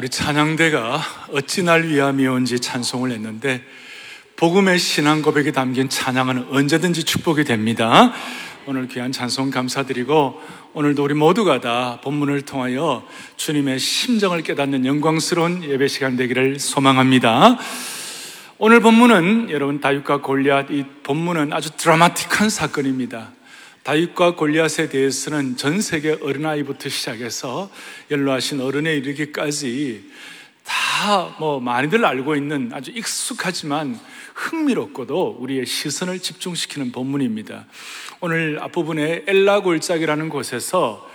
우리 찬양대가 어찌 날 위함이온지 찬송을 했는데 복음의 신앙 고백이 담긴 찬양은 언제든지 축복이 됩니다. 오늘 귀한 찬송 감사드리고 오늘도 우리 모두가 다 본문을 통하여 주님의 심정을 깨닫는 영광스러운 예배 시간 되기를 소망합니다. 오늘 본문은 여러분 다윗과 골리앗 이 본문은 아주 드라마틱한 사건입니다. 다윗과 골리앗에 대해서는 전 세계 어린아이부터 시작해서 연로하신 어른에 이르기까지 다 뭐 많이들 알고 있는 아주 익숙하지만 흥미롭고도 우리의 시선을 집중시키는 본문입니다. 오늘 앞부분에 엘라 골짜기라는 곳에서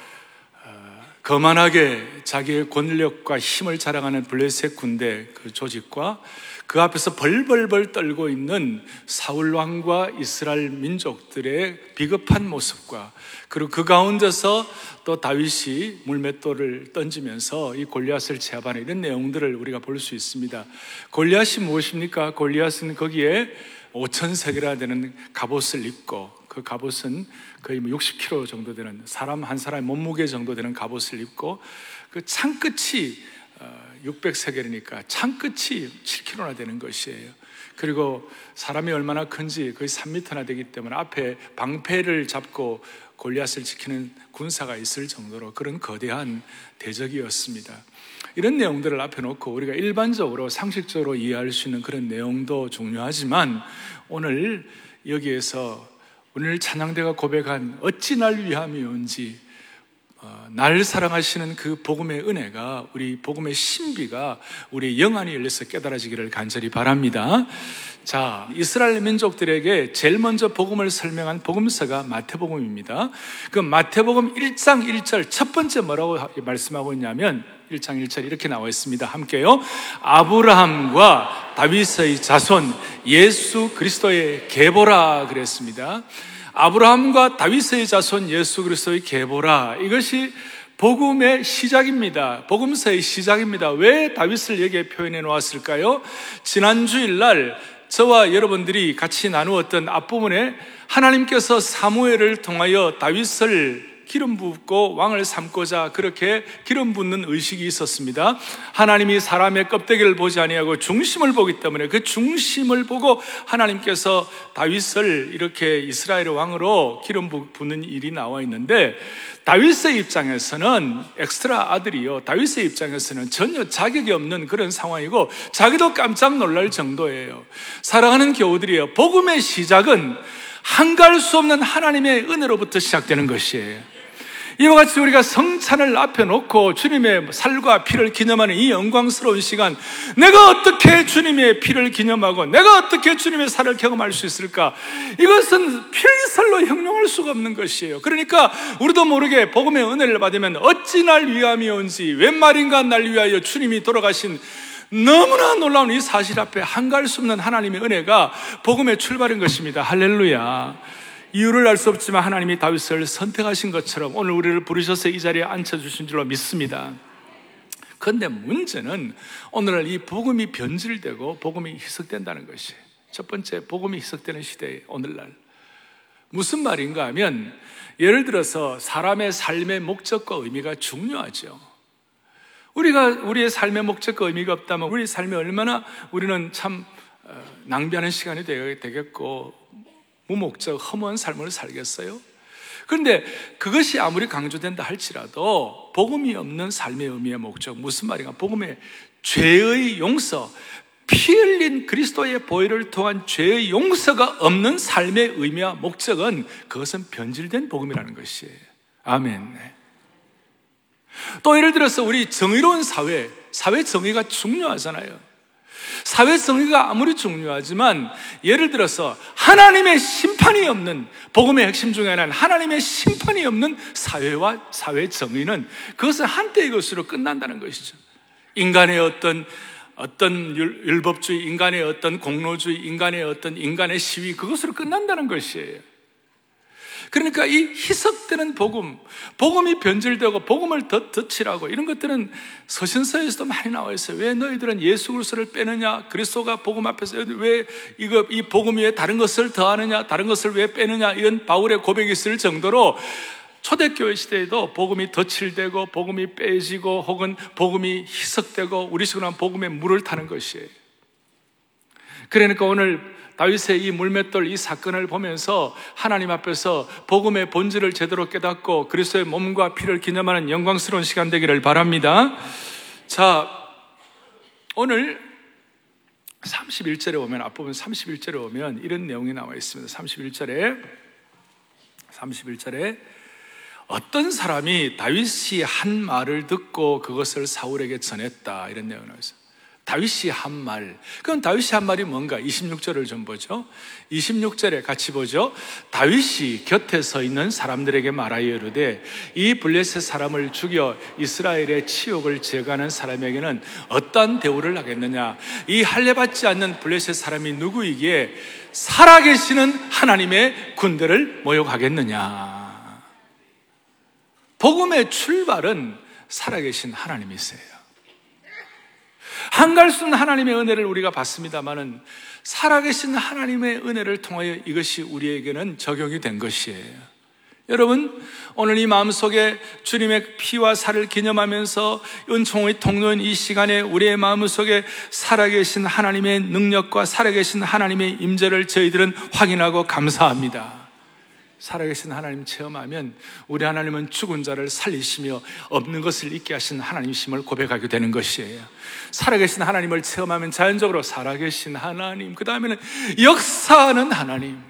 어, 거만하게 자기의 권력과 힘을 자랑하는 블레셋 군대 그 조직과 그 앞에서 벌벌벌 떨고 있는 사울 왕과 이스라엘 민족들의 비겁한 모습과 그리고 그 가운데서 또 다윗이 물맷돌을 던지면서 이 골리앗을 제압하는 이런 내용들을 우리가 볼 수 있습니다. 골리앗이 무엇입니까? 골리앗은 거기에 5천 세계라 되는 갑옷을 입고 그 갑옷은 거의 60kg 뭐 정도 되는 사람 한 사람의 몸무게 정도 되는 갑옷을 입고 그 창끝이 600세겔이니까 창끝이 7km나 되는 것이에요. 그리고 사람이 얼마나 큰지 거의 3m나 되기 때문에 앞에 방패를 잡고 골리앗을 지키는 군사가 있을 정도로 그런 거대한 대적이었습니다. 이런 내용들을 앞에 놓고 우리가 일반적으로 상식적으로 이해할 수 있는 그런 내용도 중요하지만 오늘 여기에서 오늘 찬양대가 고백한 어찌 날 위함이온지 어, 날 사랑하시는 그 복음의 은혜가 우리 복음의 신비가 우리 영안이 열려서 깨달아지기를 간절히 바랍니다. 자, 이스라엘 민족들에게 제일 먼저 복음을 설명한 복음서가 마태복음입니다. 그 마태복음 1장 1절 첫 번째 뭐라고 말씀하고 있냐면 1장 1절 이렇게 나와 있습니다. 함께요. 아브라함과 다윗의 자손 예수 그리스도의 계보라 그랬습니다. 아브라함과 다윗의 자손 예수 그리스도의 계보라 이것이 복음의 시작입니다. 복음서의 시작입니다. 왜 다윗을 여기에 표현해 놓았을까요? 지난 주일날 저와 여러분들이 같이 나누었던 앞부분에 하나님께서 사무엘을 통하여 다윗을 기름 붓고 왕을 삼고자 그렇게 기름 붓는 의식이 있었습니다. 하나님이 사람의 껍데기를 보지 아니하고 중심을 보기 때문에 그 중심을 보고 하나님께서 다윗을 이렇게 이스라엘의 왕으로 기름 붓는 일이 나와 있는데 다윗의 입장에서는 엑스트라 아들이요. 다윗의 입장에서는 전혀 자격이 없는 그런 상황이고 자기도 깜짝 놀랄 정도예요. 사랑하는 교우들이요. 복음의 시작은 한가할 수 없는 하나님의 은혜로부터 시작되는 것이에요. 이와 같이 우리가 성찬을 앞에 놓고 주님의 살과 피를 기념하는 이 영광스러운 시간, 내가 어떻게 주님의 피를 기념하고 내가 어떻게 주님의 살을 경험할 수 있을까? 이것은 필살로 형용할 수가 없는 것이에요. 그러니까 우리도 모르게 복음의 은혜를 받으면 어찌 날 위함이 온지 웬 말인가 날 위하여 주님이 돌아가신 너무나 놀라운 이 사실 앞에 한가할 수 없는 하나님의 은혜가 복음의 출발인 것입니다. 할렐루야. 이유를 알 수 없지만 하나님이 다윗을 선택하신 것처럼 오늘 우리를 부르셔서 이 자리에 앉혀주신 줄로 믿습니다. 그런데 문제는 오늘날 이 복음이 변질되고 복음이 희석된다는 것이 첫 번째 복음이 희석되는 시대에 오늘날 무슨 말인가 하면 예를 들어서 사람의 삶의 목적과 의미가 중요하죠. 우리가 우리의 삶의 목적과 의미가 없다면 우리 삶이 얼마나 우리는 참 어, 낭비하는 시간이 되겠고 무목적 허무한 삶을 살겠어요? 그런데 그것이 아무리 강조된다 할지라도 복음이 없는 삶의 의미의 목적 무슨 말인가? 복음의 죄의 용서, 피 흘린 그리스도의 보혈을 통한 죄의 용서가 없는 삶의 의미와 목적은 그것은 변질된 복음이라는 것이에요. 아멘. 또 예를 들어서 우리 정의로운 사회, 사회 정의가 중요하잖아요. 사회 정의가 아무리 중요하지만 예를 들어서 하나님의 심판이 없는 복음의 핵심 중에 하나는 하나님의 심판이 없는 사회와 사회 정의는 그것은 한때의 것으로 끝난다는 것이죠. 인간의 어떤 어떤 율법주의, 인간의 어떤 공로주의, 인간의 어떤 인간의 시위 그것으로 끝난다는 것이에요. 그러니까 이 희석되는 복음, 복음이 변질되고 복음을 덧, 덧칠하고 이런 것들은 서신서에서도 많이 나와 있어요. 왜 너희들은 예수 그리스도를 빼느냐? 그리스도가 복음 앞에서 왜 이거 이 복음 위에 다른 것을 더하느냐? 다른 것을 왜 빼느냐? 이런 바울의 고백이 있을 정도로 초대교회 시대에도 복음이 덧칠되고 복음이 빼지고 혹은 복음이 희석되고 우리 식으로 하면 복음에 물을 타는 것이에요. 그러니까 오늘 다윗의 이 물맷돌 이 사건을 보면서 하나님 앞에서 복음의 본질을 제대로 깨닫고 그리스도의 몸과 피를 기념하는 영광스러운 시간 되기를 바랍니다. 자, 오늘 31절에 오면 앞부분 31절에 오면 이런 내용이 나와 있습니다. 31절에 31절에 어떤 사람이 다윗이 한 말을 듣고 그것을 사울에게 전했다 이런 내용이 나와 있어요. 다윗이 한 말. 그럼 다윗이 한 말이 뭔가? 26절을 좀 보죠. 26절에 같이 보죠. 다윗이 곁에 서 있는 사람들에게 말하여 이르되 이 블레셋 사람을 죽여 이스라엘의 치욕을 제거하는 사람에게는 어떠한 대우를 하겠느냐? 이 할례받지 않는 블레셋 사람이 누구이기에 살아계시는 하나님의 군대를 모욕하겠느냐? 복음의 출발은 살아계신 하나님이세요. 한갈 수 없는 하나님의 은혜를 우리가 받습니다만은 살아계신 하나님의 은혜를 통하여 이것이 우리에게는 적용이 된 것이에요. 여러분, 오늘 이 마음속에 주님의 피와 살을 기념하면서 은총의 통로인 이 시간에 우리의 마음속에 살아계신 하나님의 능력과 살아계신 하나님의 임재를 저희들은 확인하고 감사합니다. 살아계신 하나님 체험하면 우리 하나님은 죽은 자를 살리시며 없는 것을 잊게 하신 하나님이심을 고백하게 되는 것이에요. 살아계신 하나님을 체험하면 자연적으로 살아계신 하나님, 그 다음에는 역사하는 하나님.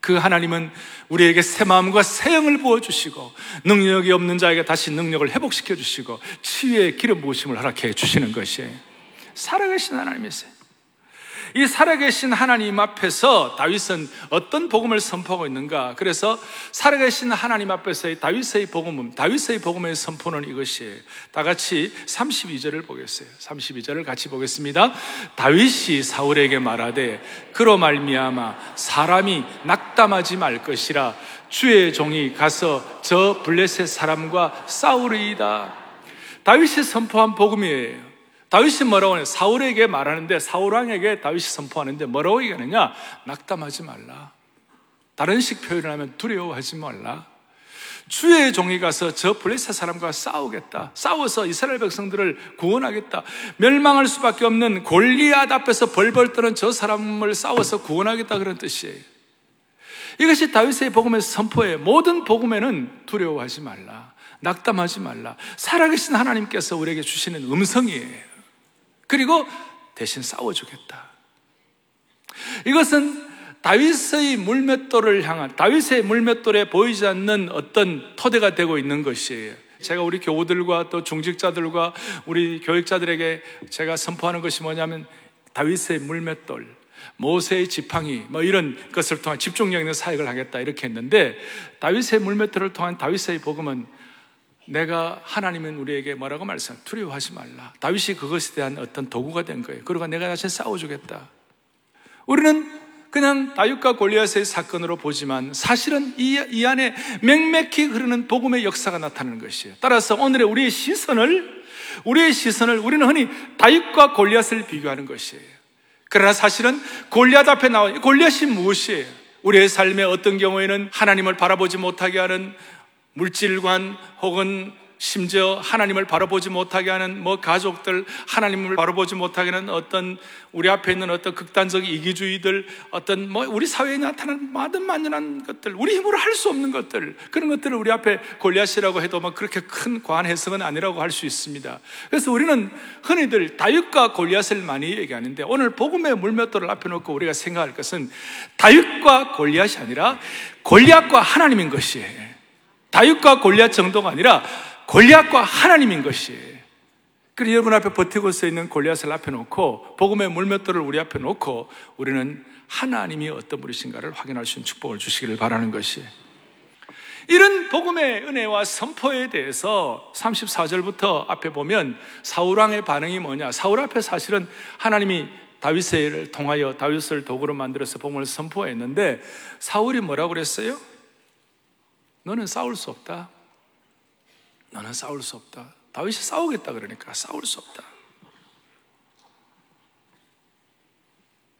그 하나님은 우리에게 새 마음과 새 영을 부어주시고 능력이 없는 자에게 다시 능력을 회복시켜 주시고 치유의 기름 부으심을 허락해 주시는 것이에요. 살아계신 하나님이세요. 이 살아계신 하나님 앞에서 다윗은 어떤 복음을 선포하고 있는가? 그래서 살아계신 하나님 앞에서의 다윗의 복음은 다윗의 복음의 선포는 이것이에요. 다 같이 32절을 보겠어요. 32절을 같이 보겠습니다. 다윗이 사울에게 말하되 그로 말미암아 사람이 낙담하지 말 것이라 주의 종이 가서 저 블레셋 사람과 싸우리이다. 다윗이 선포한 복음이에요. 다윗이 뭐라고 하냐? 사울에게 말하는데 사울 왕에게 다윗이 선포하는데 뭐라고 얘기하느냐? 낙담하지 말라. 다른 식 표현을 하면 두려워하지 말라. 주의 종이 가서 저 블레셋 사람과 싸우겠다. 싸워서 이스라엘 백성들을 구원하겠다. 멸망할 수밖에 없는 골리앗 앞에서 벌벌 떠는 저 사람을 싸워서 구원하겠다 그런 뜻이에요. 이것이 다윗의 복음의 선포에 모든 복음에는 두려워하지 말라. 낙담하지 말라. 살아계신 하나님께서 우리에게 주시는 음성이에요. 그리고 대신 싸워주겠다. 이것은 다윗의 물맷돌을 향한 다윗의 물맷돌에 보이지 않는 어떤 토대가 되고 있는 것이에요. 제가 우리 교우들과 또 중직자들과 우리 교육자들에게 제가 선포하는 것이 뭐냐면 다윗의 물맷돌, 모세의 지팡이 뭐 이런 것을 통한 집중력 있는 사역을 하겠다 이렇게 했는데 다윗의 물맷돌을 통한 다윗의 복음은 내가 하나님은 우리에게 뭐라고 말했어요? 두려워하지 말라. 다윗이 그것에 대한 어떤 도구가 된 거예요. 그러고 내가 다시 싸워주겠다. 우리는 그냥 다윗과 골리앗의 사건으로 보지만 사실은 이, 이 안에 맹맥히 흐르는 복음의 역사가 나타나는 것이에요. 따라서 오늘의 우리의 시선을 우리의 시선을 우리는 흔히 다윗과 골리앗을 비교하는 것이에요. 그러나 사실은 골리앗 앞에 나온 골리앗이 무엇이에요? 우리의 삶의 어떤 경우에는 하나님을 바라보지 못하게 하는 물질관 혹은 심지어 하나님을 바라보지 못하게 하는 뭐 가족들, 하나님을 바라보지 못하게 하는 어떤 우리 앞에 있는 어떤 극단적 이기주의들, 어떤 뭐 우리 사회에 나타나는 많은 만연한 것들, 우리 힘으로 할 수 없는 것들, 그런 것들을 우리 앞에 골리앗이라고 해도 뭐 그렇게 큰 과한 해석은 아니라고 할 수 있습니다. 그래서 우리는 흔히들 다윗과 골리앗을 많이 얘기하는데 오늘 복음의 물맷돌을 앞에 놓고 우리가 생각할 것은 다윗과 골리앗이 아니라 골리앗과 하나님인 것이에요. 다윗과 골리앗 정도가 아니라 골리앗과 하나님인 것이. 그래서 여러분 앞에 버티고 서 있는 골리앗을 앞에 놓고 복음의 물맷돌을 우리 앞에 놓고 우리는 하나님이 어떤 분이신가를 확인할 수 있는 축복을 주시기를 바라는 것이. 이런 복음의 은혜와 선포에 대해서 34절부터 앞에 보면 사울왕의 반응이 뭐냐? 사울 앞에 사실은 하나님이 다윗을 통하여 다윗을 도구로 만들어서 복음을 선포했는데 사울이 뭐라고 그랬어요? 너는 싸울 수 없다. 너는 싸울 수 없다. 다윗이 싸우겠다 그러니까 싸울 수 없다.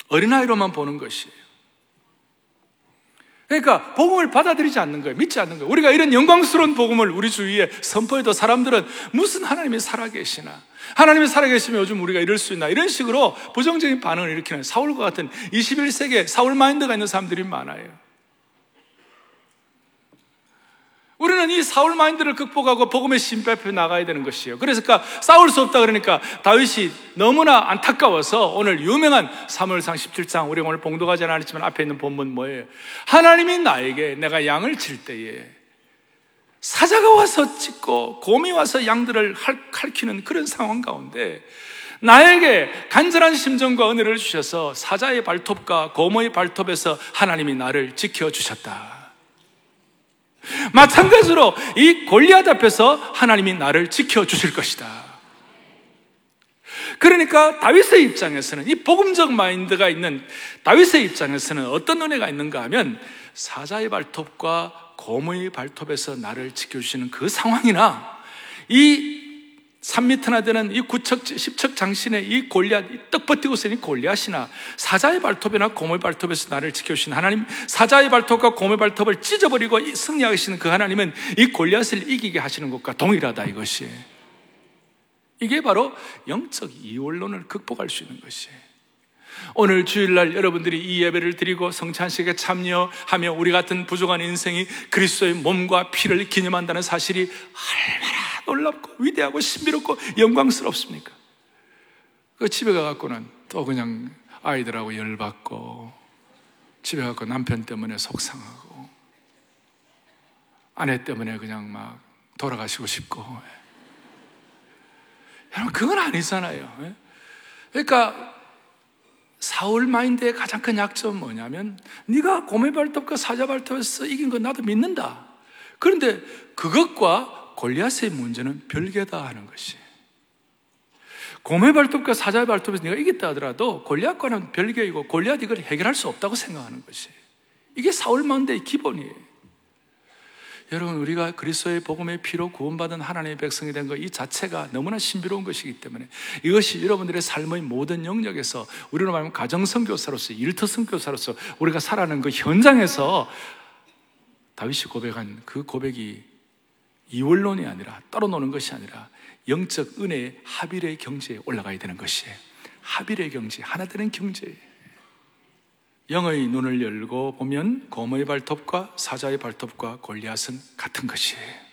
어린아이로만 보는 것이에요. 그러니까 복음을 받아들이지 않는 거예요. 믿지 않는 거예요. 우리가 이런 영광스러운 복음을 우리 주위에 선포해도 사람들은 무슨 하나님이 살아계시나? 하나님이 살아계시면 요즘 우리가 이럴 수 있나? 이런 식으로 부정적인 반응을 일으키는 사울과 같은 21세기에 사울 마인드가 있는 사람들이 많아요. 우리는 이 사울 마인드를 극복하고 복음의 신발표 나가야 되는 것이에요. 그래서 그러니까 싸울 수 없다 그러니까 다윗이 너무나 안타까워서 오늘 유명한 3월상 17장 우리 오늘 봉독하지 않았지만 앞에 있는 본문 뭐예요? 하나님이 나에게 내가 양을 칠 때에 사자가 와서 찢고 곰이 와서 양들을 칼키는 그런 상황 가운데 나에게 간절한 심정과 은혜를 주셔서 사자의 발톱과 곰의 발톱에서 하나님이 나를 지켜 주셨다. 마찬가지로 이 골리앗 앞에서 하나님이 나를 지켜 주실 것이다. 그러니까 다윗의 입장에서는 이 복음적 마인드가 있는 다윗의 입장에서는 어떤 은혜가 있는가 하면 사자의 발톱과 곰의 발톱에서 나를 지켜주시는 그 상황이나 이 3미터나 되는 이 구척, 10척 장신의 이 골리앗, 떡 버티고 있는 골리앗이나 사자의 발톱이나 곰의 발톱에서 나를 지켜주신 하나님, 사자의 발톱과 곰의 발톱을 찢어버리고 승리하시는 그 하나님은 이 골리앗을 이기게 하시는 것과 동일하다 이것이. 이게 바로 영적 이원론을 극복할 수 있는 것이에요. 오늘 주일날 여러분들이 이 예배를 드리고 성찬식에 참여하며 우리 같은 부족한 인생이 그리스도의 몸과 피를 기념한다는 사실이 얼마나 놀랍고 위대하고 신비롭고 영광스럽습니까? 그 집에 가갖고는 또 그냥 아이들하고 열받고 집에 가고 남편 때문에 속상하고 아내 때문에 그냥 막 돌아가시고 싶고 여러분 그건 아니잖아요. 예? 그러니까 사울 마인드의 가장 큰 약점은 뭐냐면 네가 고메 발톱과 사자 발톱에서 이긴 건 나도 믿는다. 그런데 그것과 골리앗의 문제는 별개다 하는 것이. 고메 발톱과 사자의 발톱에서 네가 이겼다 하더라도 골리앗과는 별개이고 골리앗 이걸 해결할 수 없다고 생각하는 것이. 이게 사울 만대의 기본이에요. 여러분 우리가 그리스도의 복음의 피로 구원받은 하나님의 백성이 된 것 이 자체가 너무나 신비로운 것이기 때문에 이것이 여러분들의 삶의 모든 영역에서 우리로 말하면 가정 선교사로서 일터 선교사로서 우리가 살아가는 그 현장에서 다윗이 고백한 그 고백이 이원론이 아니라 따로 노는 것이 아니라 영적 은혜의 합일의 경지에 올라가야 되는 것이에요. 합일의 경지, 하나 되는 경지예요. 영의 눈을 열고 보면 곰의 발톱과 사자의 발톱과 골리앗은 같은 것이에요.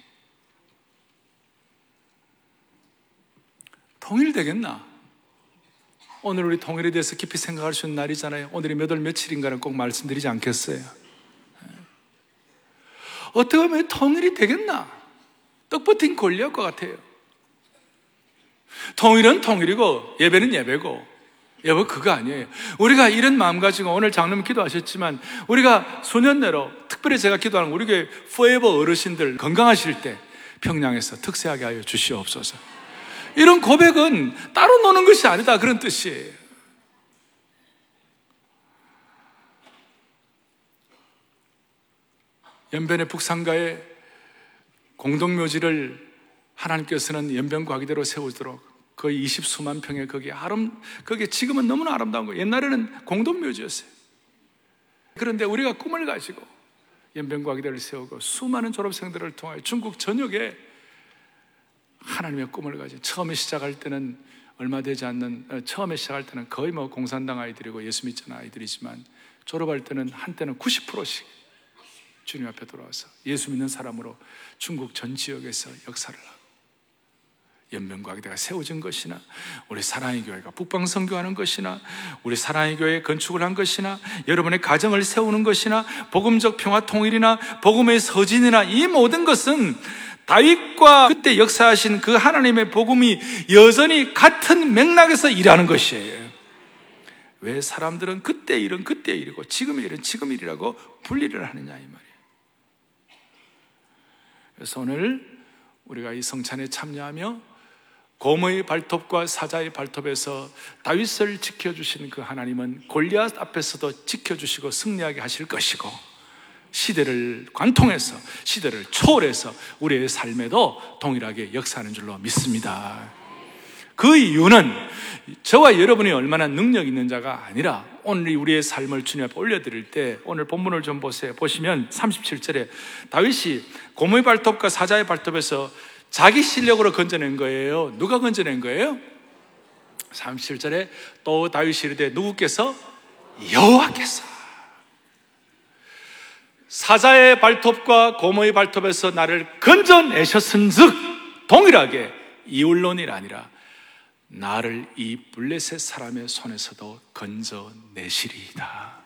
통일되겠나? 오늘 우리 통일에 대해서 깊이 생각할 수 있는 날이잖아요. 오늘이 몇 월 며칠인가는 꼭 말씀드리지 않겠어요. 어떻게 하면 통일이 되겠나? 떡버틴 골리앗과 같아요. 통일은 통일이고 예배는 예배고 여보 그거 아니에요. 우리가 이런 마음 가지고 오늘 장로님 기도하셨지만 우리가 수년내로 특별히 제가 기도하는 우리 교회 포에버 어르신들 건강하실 때 평양에서 특세하게 하여 주시옵소서. 이런 고백은 따로 노는 것이 아니다 그런 뜻이에요. 연변의 북상가에 공동묘지를 하나님께서는 연변 과기대로 세우도록 거의 20 수만 평의 거기 아름, 거기 지금은 너무나 아름다운 거. 옛날에는 공동묘지였어요. 그런데 우리가 꿈을 가지고 연변과기대를 세우고 수많은 졸업생들을 통하여 중국 전역에 하나님의 꿈을 가지고 처음에 시작할 때는 얼마 되지 않는 어, 처음에 시작할 때는 거의 뭐 공산당 아이들이고 예수 믿는 아이들이지만 졸업할 때는 한때는 90%씩 주님 앞에 돌아와서 예수 믿는 사람으로 중국 전 지역에서 역사를 하고 연명과학대가 세워진 것이나 우리 사랑의 교회가 북방 선교하는 것이나 우리 사랑의 교회 건축을 한 것이나 여러분의 가정을 세우는 것이나 복음적 평화 통일이나 복음의 서진이나 이 모든 것은 다윗과 그때 역사하신 그 하나님의 복음이 여전히 같은 맥락에서 일하는 것이에요. 왜 사람들은 그때 일은 그때 일이고 지금의 일은 지금 일이라고 분리를 하느냐 이 말이에요. 그래서 오늘 우리가 이 성찬에 참여하며 곰의 발톱과 사자의 발톱에서 다윗을 지켜주신 그 하나님은 골리앗 앞에서도 지켜주시고 승리하게 하실 것이고 시대를 관통해서 시대를 초월해서 우리의 삶에도 동일하게 역사하는 줄로 믿습니다. 그 이유는 저와 여러분이 얼마나 능력 있는 자가 아니라 오늘 우리의 삶을 주님 앞에 올려드릴 때 오늘 본문을 좀 보세요. 보시면 37절에 다윗이 고모의 발톱과 사자의 발톱에서 자기 실력으로 건져낸 거예요. 누가 건져낸 거예요? 37절에 또 다윗이 이르되 누구께서 여호와께서 사자의 발톱과 고모의 발톱에서 나를 건져내셨은즉 동일하게 이울론이 아니라 나를 이 블레셋 사람의 손에서도 건져내시리이다.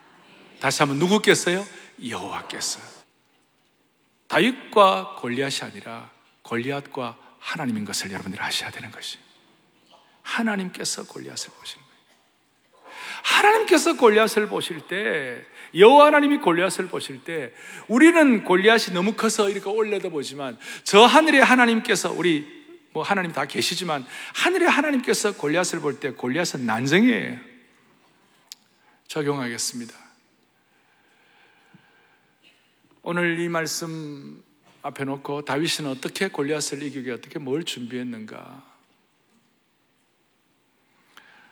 다시 한번 누구께서요? 여호와께서. 다윗과 골리앗이 아니라 골리앗과 하나님인 것을 여러분들이 아셔야 되는 것이. 하나님께서 골리앗을 보시는 거예요. 하나님께서 골리앗을 보실 때 여호와 하나님이 골리앗을 보실 때 우리는 골리앗이 너무 커서 이렇게 올려다 보지만 저 하늘의 하나님께서 우리 뭐 하나님 다 계시지만 하늘의 하나님께서 골리앗을 볼 때 골리앗은 난쟁이에요. 적용하겠습니다. 오늘 이 말씀 앞에 놓고 다윗은 어떻게 골리앗을 이기기 어떻게 뭘 준비했는가?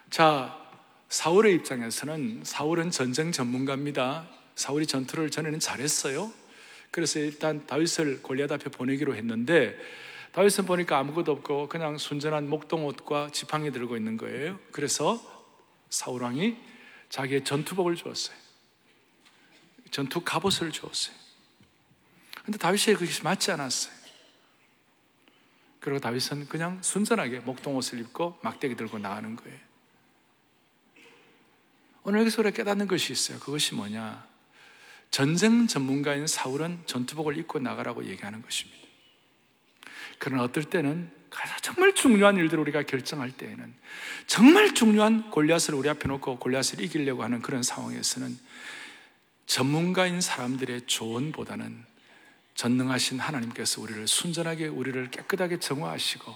자, 사울의 입장에서는 사울은 전쟁 전문가입니다. 사울이 전투를 전에는 잘했어요. 그래서 일단 다윗을 골리앗 앞에 보내기로 했는데 다윗은 보니까 아무것도 없고 그냥 순전한 목동 옷과 지팡이 들고 있는 거예요. 그래서 사울 왕이 자기의 전투복을 주었어요. 전투 갑옷을 주었어요. 근데 다윗이 그것이 맞지 않았어요. 그리고 다윗은 그냥 순전하게 목동 옷을 입고 막대기 들고 나가는 거예요. 오늘 여기서 우리가 깨닫는 것이 있어요. 그것이 뭐냐? 전쟁 전문가인 사울은 전투복을 입고 나가라고 얘기하는 것입니다. 그러나 어떨 때는 정말 중요한 일들을 우리가 결정할 때에는 정말 중요한 골리앗을 우리 앞에 놓고 골리앗을 이기려고 하는 그런 상황에서는 전문가인 사람들의 조언보다는 전능하신 하나님께서 우리를 순전하게 우리를 깨끗하게 정화하시고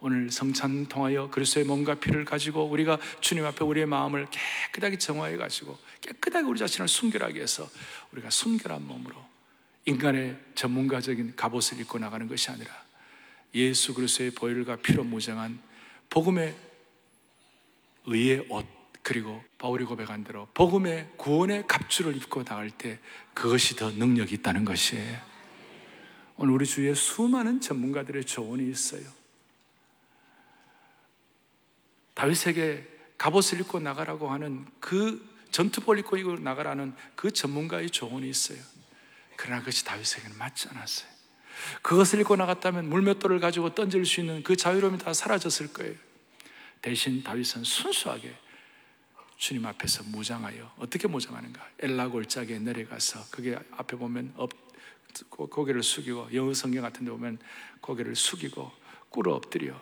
오늘 성찬 통하여 그리스도의 몸과 피를 가지고 우리가 주님 앞에 우리의 마음을 깨끗하게 정화해 가지고 깨끗하게 우리 자신을 순결하게 해서 우리가 순결한 몸으로 인간의 전문가적인 갑옷을 입고 나가는 것이 아니라 예수 그리스도의 보혈과 피로 무장한 복음의 의의 옷 그리고 바울이 고백한 대로 복음의 구원의 갑주를 입고 나갈 때 그것이 더 능력이 있다는 것이에요. 오늘 우리 주위에 수많은 전문가들의 조언이 있어요. 다윗에게 갑옷을 입고 나가라고 하는 그 전투복 입고 나가라는 그 전문가의 조언이 있어요. 그러나 그것이 다윗에게는 맞지 않았어요. 그것을 입고 나갔다면 물맷돌을 가지고 던질 수 있는 그 자유로움이 다 사라졌을 거예요. 대신 다윗은 순수하게 주님 앞에서 무장하여 어떻게 무장하는가? 엘라 골짜기에 내려가서 그게 앞에 보면 엎 고개를 숙이고 영어 성경 같은 데 보면 고개를 숙이고 꿇어 엎드려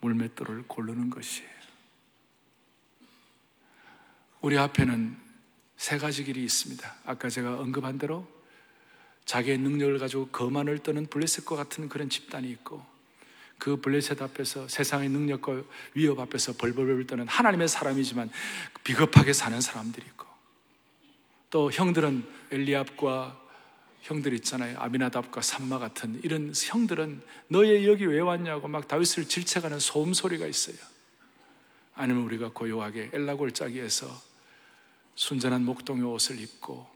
물맷돌을 고르는 것이에요. 우리 앞에는 세 가지 길이 있습니다. 아까 제가 언급한 대로 자기의 능력을 가지고 거만을 떠는 블레셋과 같은 그런 집단이 있고 그 블레셋 앞에서 세상의 능력과 위협 앞에서 벌벌벌 떠는 하나님의 사람이지만 비겁하게 사는 사람들이 있고 또 형들은 엘리압과 형들 있잖아요. 아비나답과 삼마 같은 이런 형들은 너의 여기 왜 왔냐고 막 다윗을 질책하는 소음 소리가 있어요. 아니면 우리가 고요하게 엘라골짜기에서 순전한 목동의 옷을 입고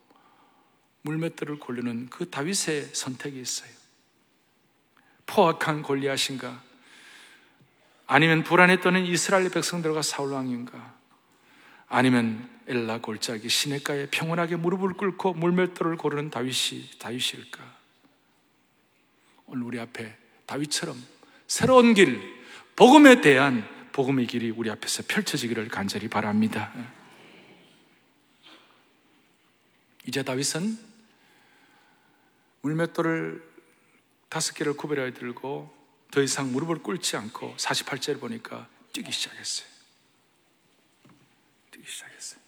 물맷들을 고르는 그 다윗의 선택이 있어요. 포악한 골리앗인가? 아니면 떠는 이스라엘 백성들과 사울 왕인가? 아니면 엘라 골짜기 시내가에 평온하게 무릎을 꿇고 물맷돌을 고르는 다윗이 다윗일까? 오늘 우리 앞에 다윗처럼 새로운 길, 복음에 대한 복음의 길이 우리 앞에서 펼쳐지기를 간절히 바랍니다. 이제 다윗은 물맷돌을 다섯 개를 구별하여 들고 더 이상 무릎을 꿇지 않고 48절을 보니까 뛰기 시작했어요. 뛰기 시작했어요.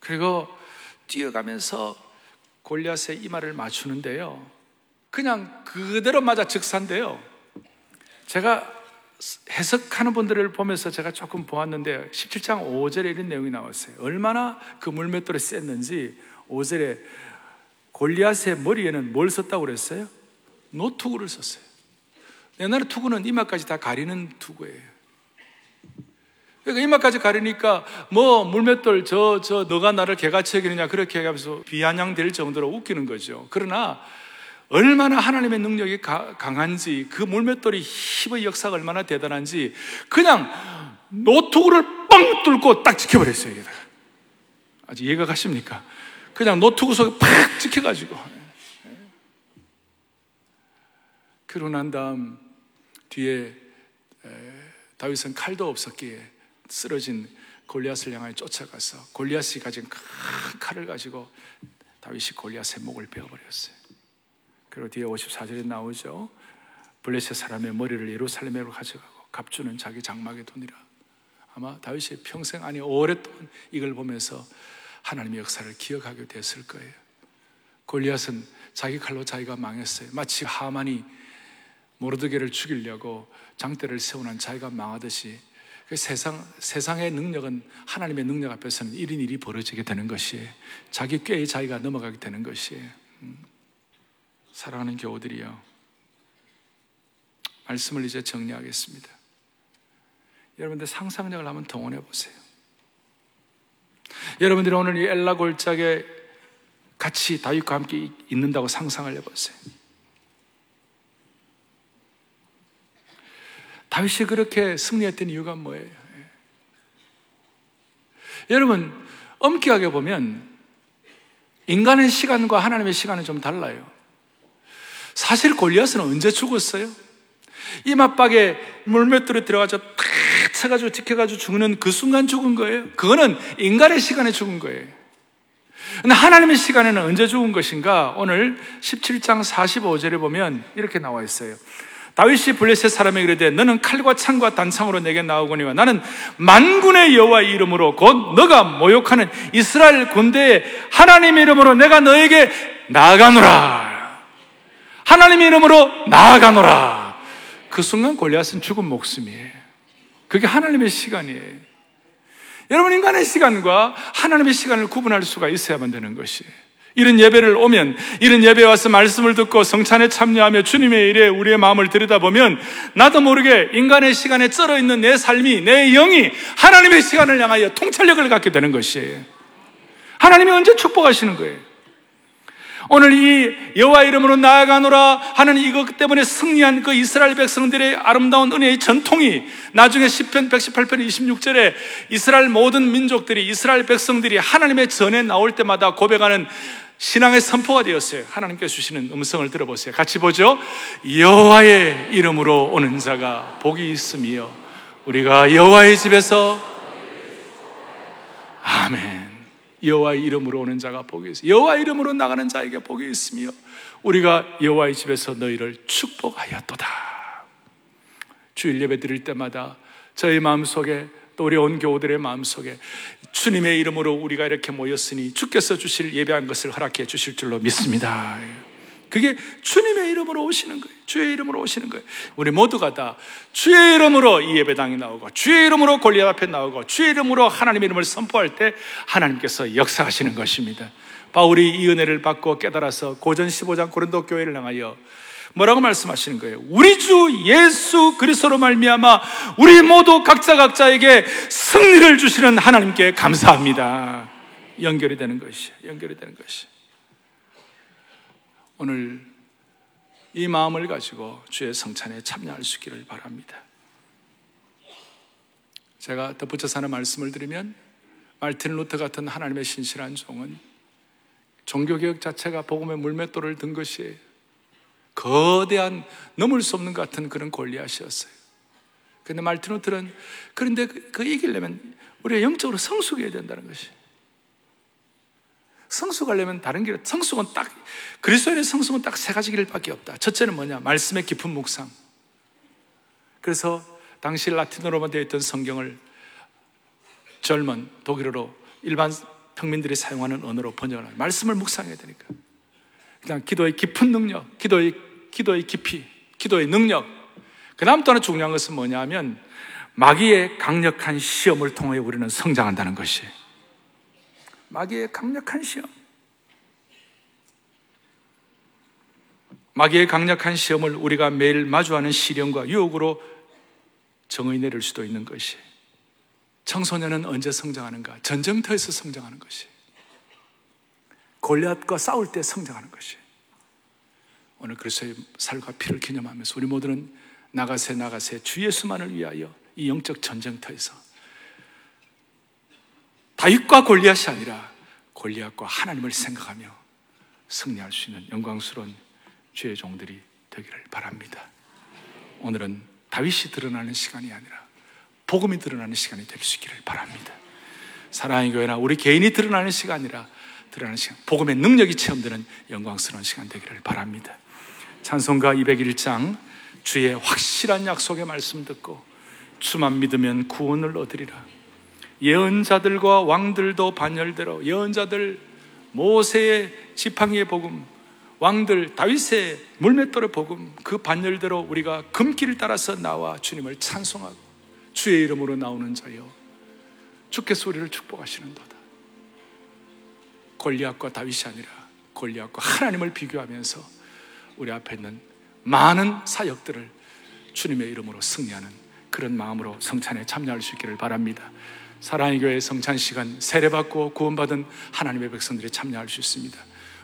그리고 뛰어가면서 골리앗의 이마를 맞추는데요. 그냥 그대로 맞아 즉사인데요. 제가 해석하는 분들을 보면서 제가 조금 보았는데 17장 5절에 이런 내용이 나왔어요. 얼마나 그 물맷돌이 셌는지 5절에 골리앗의 머리에는 뭘 썼다고 그랬어요? 노투구를 썼어요. 옛날에 투구는 이마까지 다 가리는 투구예요. 그러니까 이마까지 가리니까 뭐 물맷돌 저, 저 너가 나를 개같이 여기느냐 그렇게 해가면서 비아냥될 정도로 웃기는 거죠. 그러나 얼마나 하나님의 능력이 가, 강한지 그 물맷돌이 힘의 역사가 얼마나 대단한지 그냥 노트구를 빵 뚫고 딱 지켜버렸어요. 여기다가. 아직 이해가 가십니까? 그냥 노트구 속에 팍 찍혀가지고 그러고 난 다음 뒤에 다윗은 칼도 없었기에 쓰러진 골리앗을 향하여 쫓아가서 골리앗이 가진 큰 칼을 가지고 다윗이 골리앗의 목을 베어버렸어요. 그리고 뒤에 54절에 나오죠. 블레셋 사람의 머리를 예루살렘으로 가져가고 갑주는 자기 장막에 두니라. 아마 다윗이 평생 아니 오랫동안 이걸 보면서 하나님의 역사를 기억하게 됐을 거예요. 골리앗은 자기 칼로 자기가 망했어요. 마치 하만이 모르드게를 죽이려고 장대를 세우는 자기가 망하듯이 그 세상, 세상의 능력은 하나님의 능력 앞에서는 1인 1이 벌어지게 되는 것이에요. 자기 꾀에 자기가 넘어가게 되는 것이에요. 음. 사랑하는 교우들이요. 말씀을 이제 정리하겠습니다. 여러분들 상상력을 한번 동원해 보세요. 여러분들이 오늘 이 엘라 골짜기에 같이 다윗과 함께 있는다고 상상을 해보세요. 다윗이 그렇게 승리했던 이유가 뭐예요? 예. 여러분, 엄격하게 보면 인간의 시간과 하나님의 시간은 좀 달라요. 사실 골리앗은 언제 죽었어요? 이맛박에 물맷돌에 들어가서 탁 쳐가지고 지켜가지고 죽는 그 순간 죽은 거예요. 그거는 인간의 시간에 죽은 거예요. 근데 하나님의 시간에는 언제 죽은 것인가? 오늘 17장 45절에 보면 이렇게 나와 있어요. 다윗이 블레셋 사람에게 이르되 너는 칼과 창과 단창으로 내게 나오거니와 나는 만군의 여호와 이름으로 곧 너가 모욕하는 이스라엘 군대의 하나님의 이름으로 내가 너에게 나아가노라. 하나님의 이름으로 나아가노라. 그 순간 골리앗은 죽은 목숨이에요. 그게 하나님의 시간이에요. 여러분 인간의 시간과 하나님의 시간을 구분할 수가 있어야만 되는 것이에요. 이런 예배를 오면 이런 예배 와서 말씀을 듣고 성찬에 참여하며 주님의 일에 우리의 마음을 들여다보면 나도 모르게 인간의 시간에 쩔어 있는 내 삶이 내 영이 하나님의 시간을 향하여 통찰력을 갖게 되는 것이에요. 하나님이 언제 축복하시는 거예요? 오늘 이 여호와 이름으로 나아가노라 하는 이것 때문에 승리한 그 이스라엘 백성들의 아름다운 은혜의 전통이 나중에 10편 118편 26절에 이스라엘 모든 민족들이 이스라엘 백성들이 하나님의 전에 나올 때마다 고백하는 신앙의 선포가 되었어요. 하나님께 주시는 음성을 들어보세요. 같이 보죠. 여호와의 이름으로 오는 자가 복이 있으며 우리가 여호와의 집에서 아멘. 여호와의 이름으로 오는 자가 복이 있으며 여호와의 이름으로 나가는 자에게 복이 있으며 우리가 여호와의 집에서 너희를 축복하였도다. 주일 예배 드릴 때마다 저희 마음속에 또 우리 온 교우들의 마음속에 주님의 이름으로 우리가 이렇게 모였으니 주께서 주실 예배한 것을 허락해 주실 줄로 믿습니다. 그게 주님의 이름으로 오시는 거예요. 주의 이름으로 오시는 거예요. 우리 모두가 다 주의 이름으로 이 예배당에 나오고 주의 이름으로 골리앗 앞에 나오고 주의 이름으로 하나님의 이름을 선포할 때 하나님께서 역사하시는 것입니다. 바울이 이 은혜를 받고 깨달아서 고전 15장 고린도 교회를 향하여 뭐라고 말씀하시는 거예요? 우리 주 예수 그리스도로 말미암아 우리 모두 각자 각자에게 승리를 주시는 하나님께 감사합니다. 연결이 되는 것이 연결이 되는 것이. 오늘 이 마음을 가지고 주의 성찬에 참여할 수 있기를 바랍니다. 제가 덧붙여서 하는 말씀을 드리면 말틴 루터 같은 하나님의 신실한 종은 종교개혁 자체가 복음의 물맷돌을 든 것이에요. 거대한 넘을 수 없는 것 같은 그런 골리앗이었어요. 근데 말티노트는 그런데 그, 그 이기려면 우리가 영적으로 성숙해야 된다는 것이. 성숙하려면 다른 길, 성숙은 딱, 그리스도인의 성숙은 딱 세 가지 길밖에 없다. 첫째는 뭐냐? 말씀의 깊은 묵상. 그래서 당시 라틴어로만 되어 있던 성경을 젊은 독일어로 일반 평민들이 사용하는 언어로 번역을 하는 말씀을 묵상해야 되니까. 그냥 기도의 깊은 능력, 기도의 기도의 깊이, 기도의 능력. 그 다음 또 하나 중요한 것은 뭐냐 하면 마귀의 강력한 시험을 통해 우리는 성장한다는 것이 마귀의 강력한 시험. 마귀의 강력한 시험을 우리가 매일 마주하는 시련과 유혹으로 정의 내릴 수도 있는 것이 청소년은 언제 성장하는가? 전쟁터에서 성장하는 것이. 골리앗과 싸울 때 성장하는 것이. 오늘 그리스도의 살과 피를 기념하면서 우리 모두는 나가세 나가세 주 예수만을 위하여 이 영적 전쟁터에서 다윗과 골리앗이 아니라 골리앗과 하나님을 생각하며 승리할 수 있는 영광스러운 주의 종들이 되기를 바랍니다. 오늘은 다윗이 드러나는 시간이 아니라 복음이 드러나는 시간이 될 수 있기를 바랍니다. 사랑의 교회나 우리 개인이 드러나는 시간이라 드러나는 시간, 복음의 능력이 체험되는 영광스러운 시간 되기를 바랍니다. 찬송가 201장 주의 확실한 약속의 말씀 듣고 주만 믿으면 구원을 얻으리라. 예언자들과 왕들도 반열대로 예언자들 모세의 지팡이의 복음, 왕들 다윗의 물맷돌의 복음 그 반열대로 우리가 금길을 따라서 나와 주님을 찬송하고 주의 이름으로 나오는 자여 주께서 우리를 축복하시는도다. 골리앗과 다윗이 아니라 골리앗과 하나님을 비교하면서 우리 앞에 있는 많은 사역들을 주님의 이름으로 승리하는 그런 마음으로 성찬에 참여할 수 있기를 바랍니다. 사랑의 교회 성찬 시간 세례받고 구원받은 하나님의 백성들이 참여할 수 있습니다.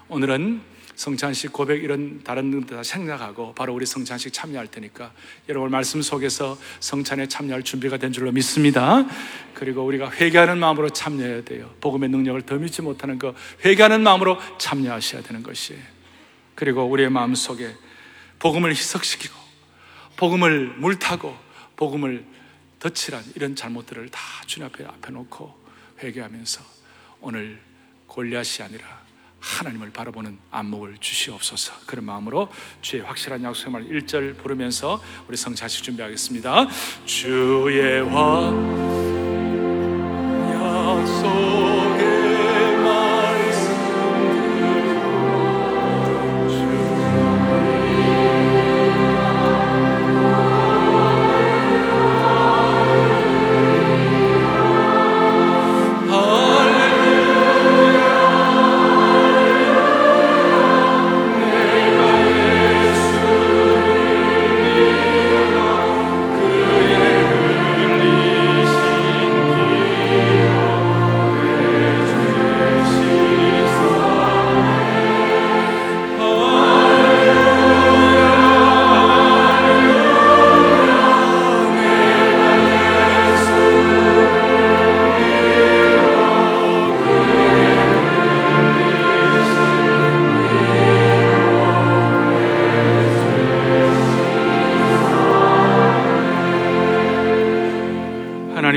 오늘은 성찬식 고백 이런 다른 다 생략하고 바로 우리 성찬식 참여할 테니까 여러분 말씀 속에서 성찬에 참여할 준비가 된 줄로 믿습니다. 그리고 우리가 회개하는 마음으로 참여해야 돼요. 복음의 능력을 더 믿지 못하는 그 회개하는 마음으로 참여하셔야 되는 것이에요. 그리고 우리의 마음 속에 복음을 희석시키고 복음을 물타고 복음을 덧칠한 이런 잘못들을 다 주님 앞에 앞에 놓고 회개하면서 오늘 골리앗이 아니라 하나님을 바라보는 안목을 주시옵소서. 그런 마음으로 주의 확실한 약속의 말 1절 부르면서 우리 성자식 준비하겠습니다. 주의 화 약속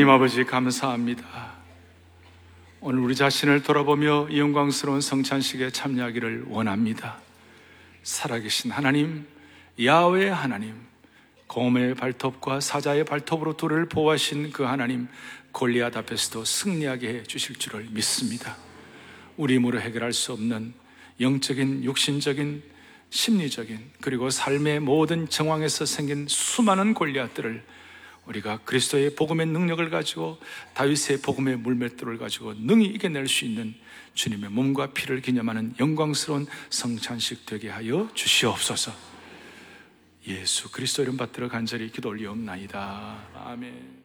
하나님 아버지 감사합니다. 오늘 우리 자신을 돌아보며 이 영광스러운 성찬식에 참여하기를 원합니다. 살아계신 하나님, 야외 하나님, 곰의 발톱과 사자의 발톱으로 둘을 보호하신 그 하나님, 골리앗 앞에서도 승리하게 해 주실 줄을 믿습니다. 우리 힘으로 해결할 수 없는 영적인, 육신적인, 심리적인, 그리고 삶의 모든 정황에서 생긴 수많은 골리앗들을 우리가 그리스도의 복음의 능력을 가지고 다윗의 복음의 물맷돌을 가지고 능히 이겨낼 수 있는 주님의 몸과 피를 기념하는 영광스러운 성찬식 되게 하여 주시옵소서. 예수 그리스도 이름 받들어 간절히 기도 올리옵나이다. 아멘.